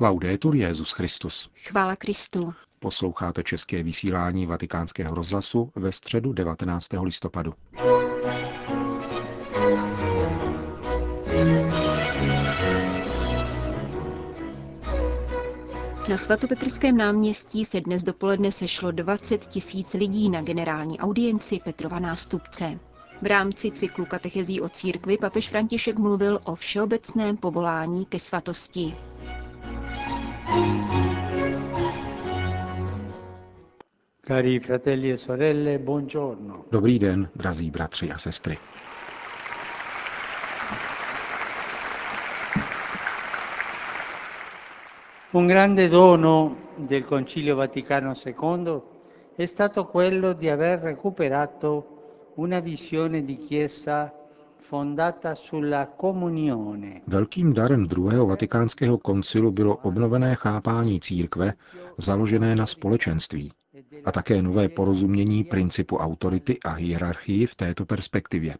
Laudetur Jezus Christus. Chvála Kristu. Posloucháte české vysílání Vatikánského rozhlasu ve středu 19. listopadu. Na svatopetrském náměstí se dnes dopoledne sešlo 20 tisíc lidí na generální audienci Petrova nástupce. V rámci cyklu katechezí o církvi papež František mluvil o všeobecném povolání ke svatosti. Cari fratelli e sorelle, buongiorno. Dobrý den, drazí bratři a sestry. Un grande dono del Concilio Vaticano II è stato quello di aver recuperato una visione di Chiesa. Velkým darem druhého vatikánského koncilu bylo obnovené chápání církve, založené na společenství, a také nové porozumění principu autority a hierarchii v této perspektivě.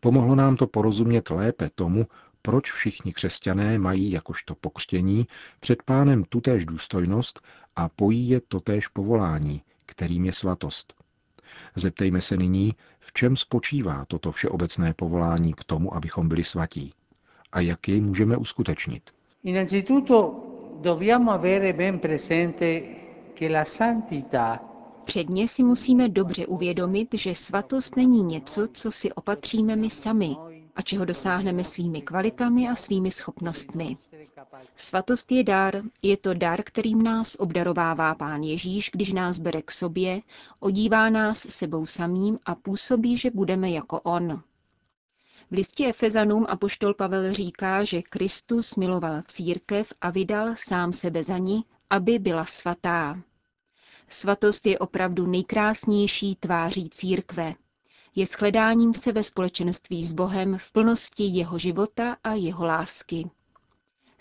Pomohlo nám to porozumět lépe tomu, proč všichni křesťané mají jakožto pokřtění před pánem tutéž důstojnost a pojí je totéž povolání, kterým je svatost. Zeptejme se nyní, v čem spočívá toto všeobecné povolání k tomu, abychom byli svatí a jak jej můžeme uskutečnit. Innanzitutto dobbiamo avere ben presente che la santità Předně si musíme dobře uvědomit, že svatost není něco, co si opatříme my sami a čeho dosáhneme svými kvalitami a svými schopnostmi. Svatost je dar, je to dar, kterým nás obdarovává Pán Ježíš, když nás bere k sobě, odívá nás sebou samým a působí, že budeme jako On. V listě Efezanům apoštol Pavel říká, že Kristus miloval církev a vydal sám sebe za ní, aby byla svatá. Svatost je opravdu nejkrásnější tváří církve. Je shledáním se ve společenství s Bohem v plnosti jeho života a jeho lásky.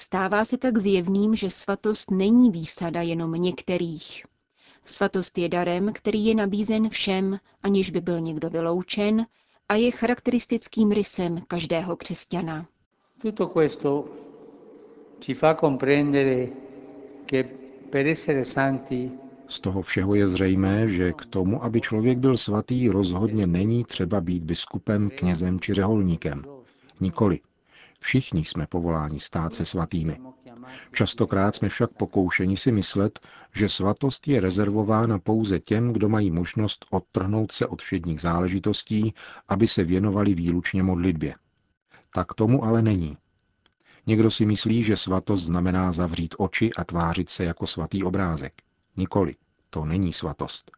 Stává se tak zjevným, že svatost není výsada jenom některých. Svatost je darem, který je nabízen všem, aniž by byl někdo vyloučen, a je charakteristickým rysem každého křesťana. Tutto questo ci fa comprendere che per essere santi Z toho všeho je zřejmé, že k tomu, aby člověk byl svatý, rozhodně není třeba být biskupem, knězem či řeholníkem. Nikoli. Všichni jsme povoláni stát se svatými. Častokrát jsme však pokoušeni si myslet, že svatost je rezervována pouze těm, kdo mají možnost odtrhnout se od všedních záležitostí, aby se věnovali výlučně modlitbě. Tak tomu ale není. Někdo si myslí, že svatost znamená zavřít oči a tvářit se jako svatý obrázek. Nikoli, to není svatost.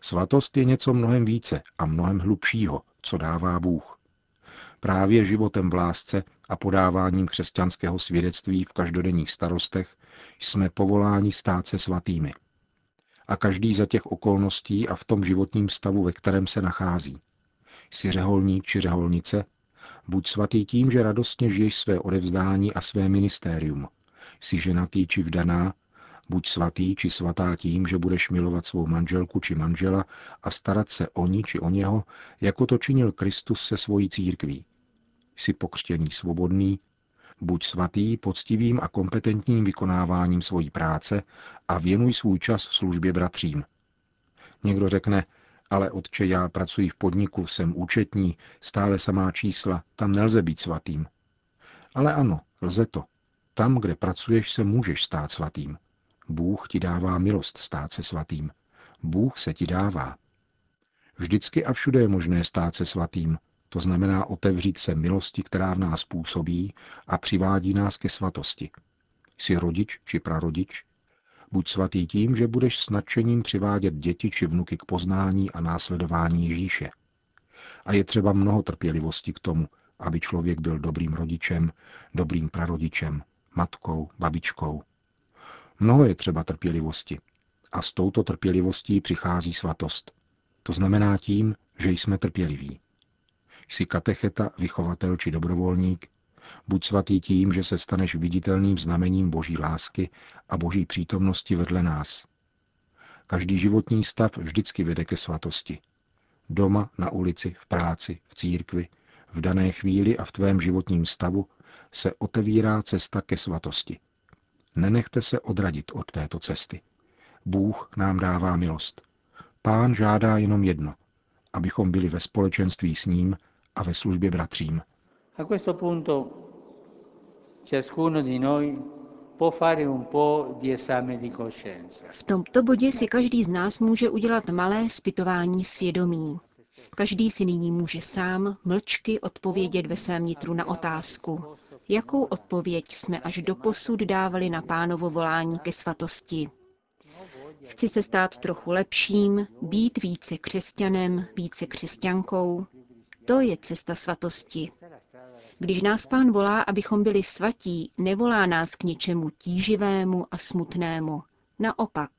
Svatost je něco mnohem více a mnohem hlubšího, co dává Bůh. Právě životem v lásce a podáváním křesťanského svědectví v každodenních starostech jsme povoláni stát se svatými. A každý za těch okolností a v tom životním stavu, ve kterém se nachází. Jsi řeholník či řeholnice, buď svatý tím, že radostně žiješ své odevzdání a své ministérium. Jsi ženatý či vdaná, buď svatý či svatá tím, že budeš milovat svou manželku či manžela a starat se o ní či o něho, jako to činil Kristus se svojí církví jsi pokřtěný svobodný, buď svatý poctivým a kompetentním vykonáváním svojí práce a věnuj svůj čas službě bratřím. Někdo řekne, ale otče, já pracuji v podniku, jsem účetní, stále samá čísla, tam nelze být svatým. Ale ano, lze to. Tam, kde pracuješ, se můžeš stát svatým. Bůh ti dává milost stát se svatým. Bůh se ti dává. Vždycky a všude je možné stát se svatým, to znamená otevřít se milosti, která v nás působí a přivádí nás ke svatosti. Jsi rodič či prarodič? Buď svatý tím, že budeš s nadšením přivádět děti či vnuky k poznání a následování Ježíše. A je třeba mnoho trpělivosti k tomu, aby člověk byl dobrým rodičem, dobrým prarodičem, matkou, babičkou. Mnoho je třeba trpělivosti. A s touto trpělivostí přichází svatost. To znamená tím, že jsme trpěliví. Jsi katecheta, vychovatel či dobrovolník, buď svatý tím, že se staneš viditelným znamením boží lásky a boží přítomnosti vedle nás. Každý životní stav vždycky vede ke svatosti. Doma, na ulici, v práci, v církvi, v dané chvíli a v tvém životním stavu se otevírá cesta ke svatosti. Nenechte se odradit od této cesty. Bůh nám dává milost. Pán žádá jenom jedno, abychom byli ve společenství s ním a ve službě bratřím. A questo punto ciascuno di noi può fare un po' di esame di coscienza. V tomto bodě si každý z nás může udělat malé zpytování svědomí. Každý si nyní může sám mlčky odpovědět ve svém nitru na otázku, jakou odpověď jsme až do posud dávali na pánovo volání ke svatosti. Chci se stát trochu lepším, být více křesťanem, více křesťankou. To je cesta svatosti. Když nás pán volá, abychom byli svatí, nevolá nás k něčemu tíživému a smutnému. Naopak.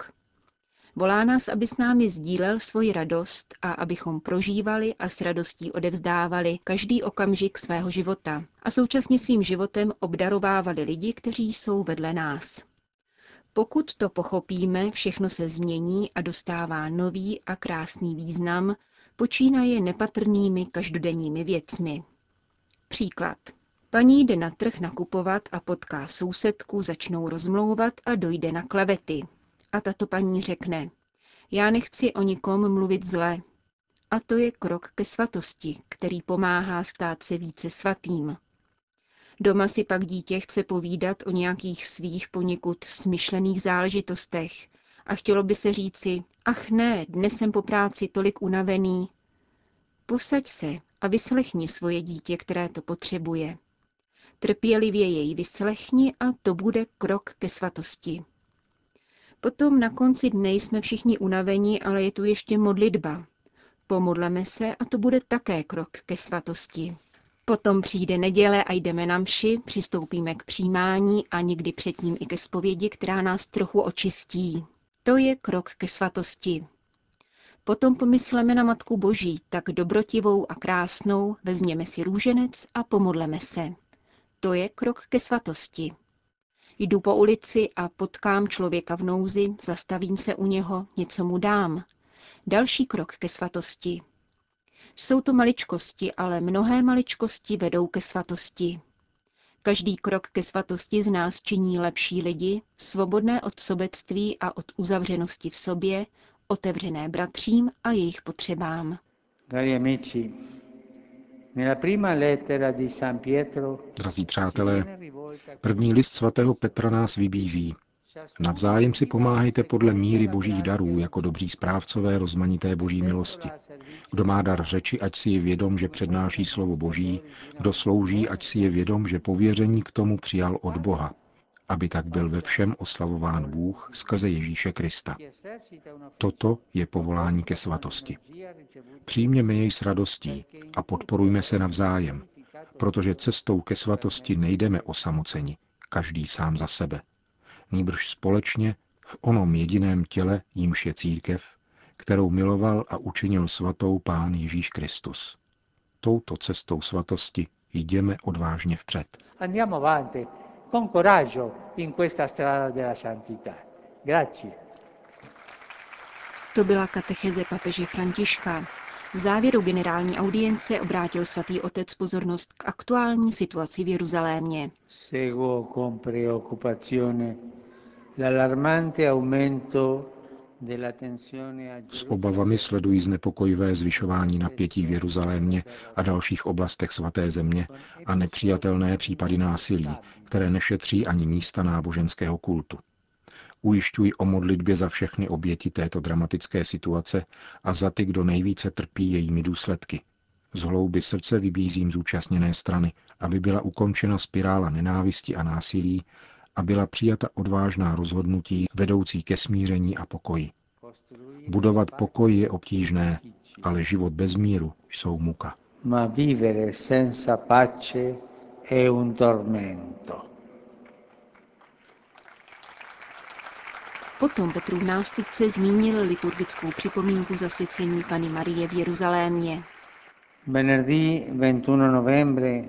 Volá nás, aby s námi sdílel svoji radost a abychom prožívali a s radostí odevzdávali každý okamžik svého života a současně svým životem obdarovávali lidi, kteří jsou vedle nás. Pokud to pochopíme, všechno se změní a dostává nový a krásný význam, počínaje nepatrnými každodenními věcmi. Příklad. Paní jde na trh nakupovat a potká sousedku, začnou rozmlouvat a dojde na klevety. A tato paní řekne, já nechci o nikom mluvit zle. A to je krok ke svatosti, který pomáhá stát se více svatým. Doma si pak dítě chce povídat o nějakých svých poněkud smyšlených záležitostech a chtělo by se říci, ach ne, dnes jsem po práci tolik unavený. Posaď se a vyslechni svoje dítě, které to potřebuje. Trpělivě jej vyslechni a to bude krok ke svatosti. Potom na konci dne jsme všichni unaveni, ale je tu ještě modlitba. Pomodleme se a to bude také krok ke svatosti. Potom přijde neděle a jdeme na mši, přistoupíme k přijímání a někdy předtím i ke zpovědi, která nás trochu očistí. To je krok ke svatosti. Potom pomysleme na Matku Boží, tak dobrotivou a krásnou, vezměme si růženec a pomodleme se. To je krok ke svatosti. Jdu po ulici a potkám člověka v nouzi, zastavím se u něho, něco mu dám. Další krok ke svatosti. Jsou to maličkosti, ale mnohé maličkosti vedou ke svatosti. Každý krok ke svatosti z nás činí lepší lidi, svobodné od sobectví a od uzavřenosti v sobě, otevřené bratřím a jejich potřebám. Cari amici, Drazí přátelé, první list svatého Petra nás vybízí. Navzájem si pomáhejte podle míry božích darů, jako dobří správcové rozmanité boží milosti. Kdo má dar řeči, ať si je vědom, že přednáší slovo boží, kdo slouží, ať si je vědom, že pověření k tomu přijal od Boha, aby tak byl ve všem oslavován Bůh skrze Ježíše Krista. Toto je povolání ke svatosti. Přijměme jej s radostí a podporujme se navzájem, protože cestou ke svatosti nejdeme osamoceni, každý sám za sebe. Nýbrž společně v onom jediném těle, jímž je církev, kterou miloval a učinil svatou Pán Ježíš Kristus. Touto cestou svatosti jdeme odvážně vpřed. Andiamo avanti con coraggio in questa strada della santità. Grazie. To byla katecheze papeže Františka. V závěru generální audience obrátil svatý otec pozornost k aktuální situaci v Jeruzalémě. Seguo con preoccupazione S obavami sledují znepokojivé zvyšování napětí v Jeruzalémě a dalších oblastech svaté země a nepřijatelné případy násilí, které nešetří ani místa náboženského kultu. Ujišťují o modlitbě za všechny oběti této dramatické situace a za ty, kdo nejvíce trpí jejími důsledky. Z hlouby srdce vybízím zúčastněné strany, aby byla ukončena spirála nenávisti a násilí a byla přijata odvážná rozhodnutí vedoucí ke smíření a pokoji. Budovat pokoj je obtížné, ale život bez míru jsou muka. ma vivere senza pace è un tormento. Potom Petrův nástupce zmínil liturgickou připomínku zasvěcení Pany Marie v Jeruzalémě. Venerdì 21 novembre,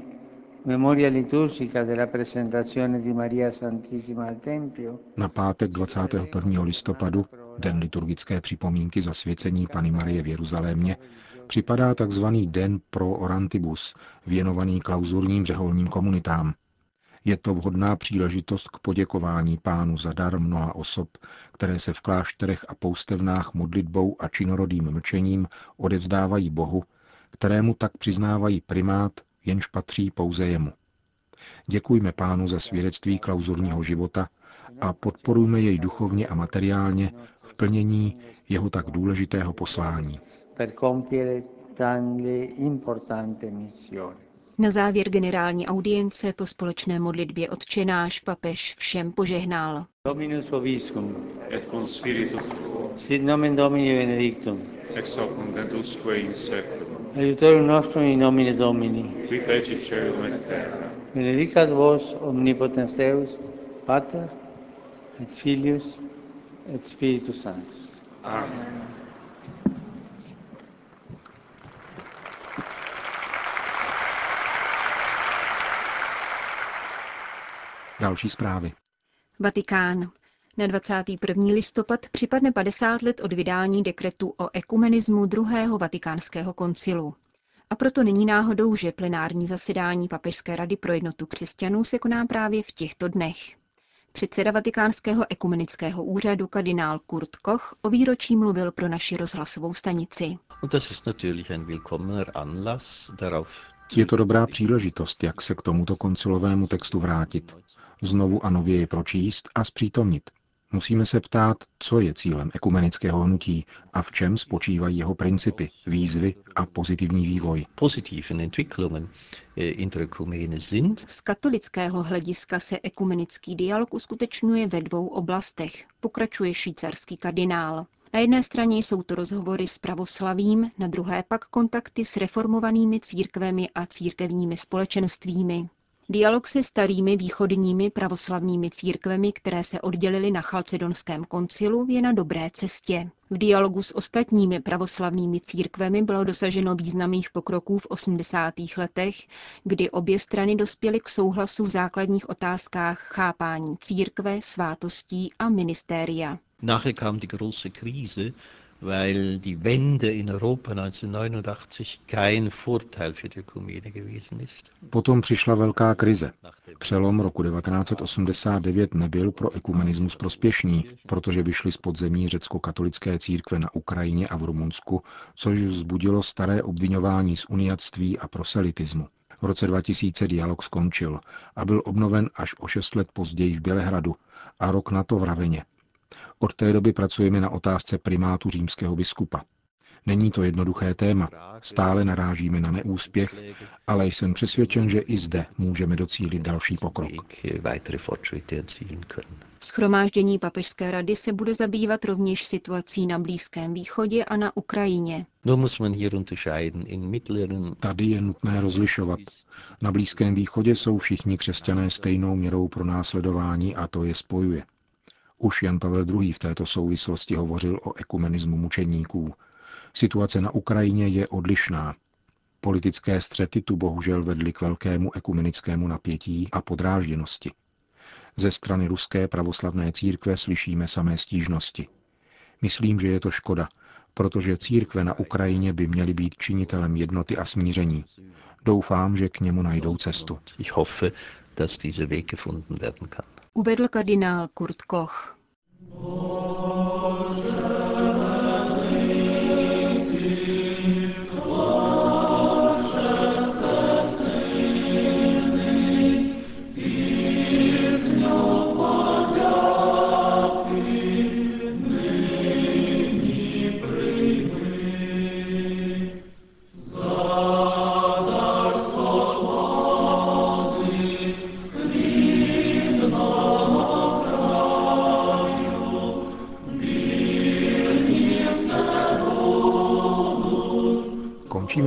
memoria liturgica della presentazione di Maria Santissima al Tempio, Na pátek 21. listopadu, den liturgické připomínky zasvěcení Pany Marie v Jeruzalémě, připadá tzv. Den pro orantibus, věnovaný klauzurním řeholním komunitám. Je to vhodná příležitost k poděkování pánu za dar mnoha osob, které se v klášterech a poustevnách modlitbou a činorodým mlčením odevzdávají Bohu, kterému tak přiznávají primát, jenž patří pouze jemu. Děkujme pánu za svědectví klauzurního života a podporujme jej duchovně a materiálně v plnění jeho tak důležitého poslání. Na závěr generální audience po společné modlitbě odčenáš papež všem požehnal. Dominus vobiscum. Et cum spiritu tuo. Sit nomen Domini benedictum. Ex hoc nunc et usque in seculum. Aiutorium nostrum in nomine Domini. Qui fecit caelum et terra. Benedicat vos omnipotens Deus, Pater et Filius et Spiritus Sanctus. Amen. Další zprávy. Vatikán. Na 21. listopad připadne 50 let od vydání dekretu o ekumenismu druhého vatikánského koncilu. A proto není náhodou, že plenární zasedání Papežské rady pro jednotu křesťanů se koná právě v těchto dnech. Předseda Vatikánského ekumenického úřadu kardinál Kurt Koch o výročí mluvil pro naši rozhlasovou stanici. Je to dobrá příležitost, jak se k tomuto koncilovému textu vrátit, znovu a nově je pročíst a zpřítomnit. Musíme se ptát, co je cílem ekumenického hnutí a v čem spočívají jeho principy, výzvy a pozitivní vývoj. Z katolického hlediska se ekumenický dialog uskutečňuje ve dvou oblastech, pokračuje švýcarský kardinál. Na jedné straně jsou to rozhovory s pravoslavím, na druhé pak kontakty s reformovanými církvemi a církevními společenstvími. Dialog se starými východními pravoslavnými církvemi, které se oddělily na Chalcedonském koncilu, je na dobré cestě. V dialogu s ostatními pravoslavnými církvemi bylo dosaženo významných pokroků v 80. letech, kdy obě strany dospěly k souhlasu v základních otázkách chápání církve, svátostí a ministéria. Weil die Wende in Europa 1989 kein Vorteil für die Ökumene gewesen ist. Potom přišla velká krize. Přelom roku 1989 nebyl pro ekumenismus prospěšný, protože vyšly z podzemí řecko-katolické církve na Ukrajině a v Rumunsku, což vzbudilo staré obvinování z uniatství a proselitismu. V roce 2000 dialog skončil a byl obnoven až o šest let později v Bělehradu a rok na to v Raveně. Od té doby pracujeme na otázce primátu římského biskupa. Není to jednoduché téma, stále narážíme na neúspěch, ale jsem přesvědčen, že i zde můžeme docílit další pokrok. Schromáždění Papežské rady se bude zabývat rovněž situací na Blízkém východě a na Ukrajině. Tady je nutné rozlišovat. Na Blízkém východě jsou všichni křesťané stejnou měrou pro následování a to je spojuje. Už Jan Pavel II. v této souvislosti hovořil o ekumenismu mučeníků. Situace na Ukrajině je odlišná. Politické střety tu bohužel vedly k velkému ekumenickému napětí a podrážděnosti. Ze strany ruské pravoslavné církve slyšíme samé stížnosti. Myslím, že je to škoda, protože církve na Ukrajině by měly být činitelem jednoty a smíření. Doufám, že k němu najdou cestu. Ich hoffe, dass diese Weg gefunden werden kann. Uvedl kardinál Kurt Koch.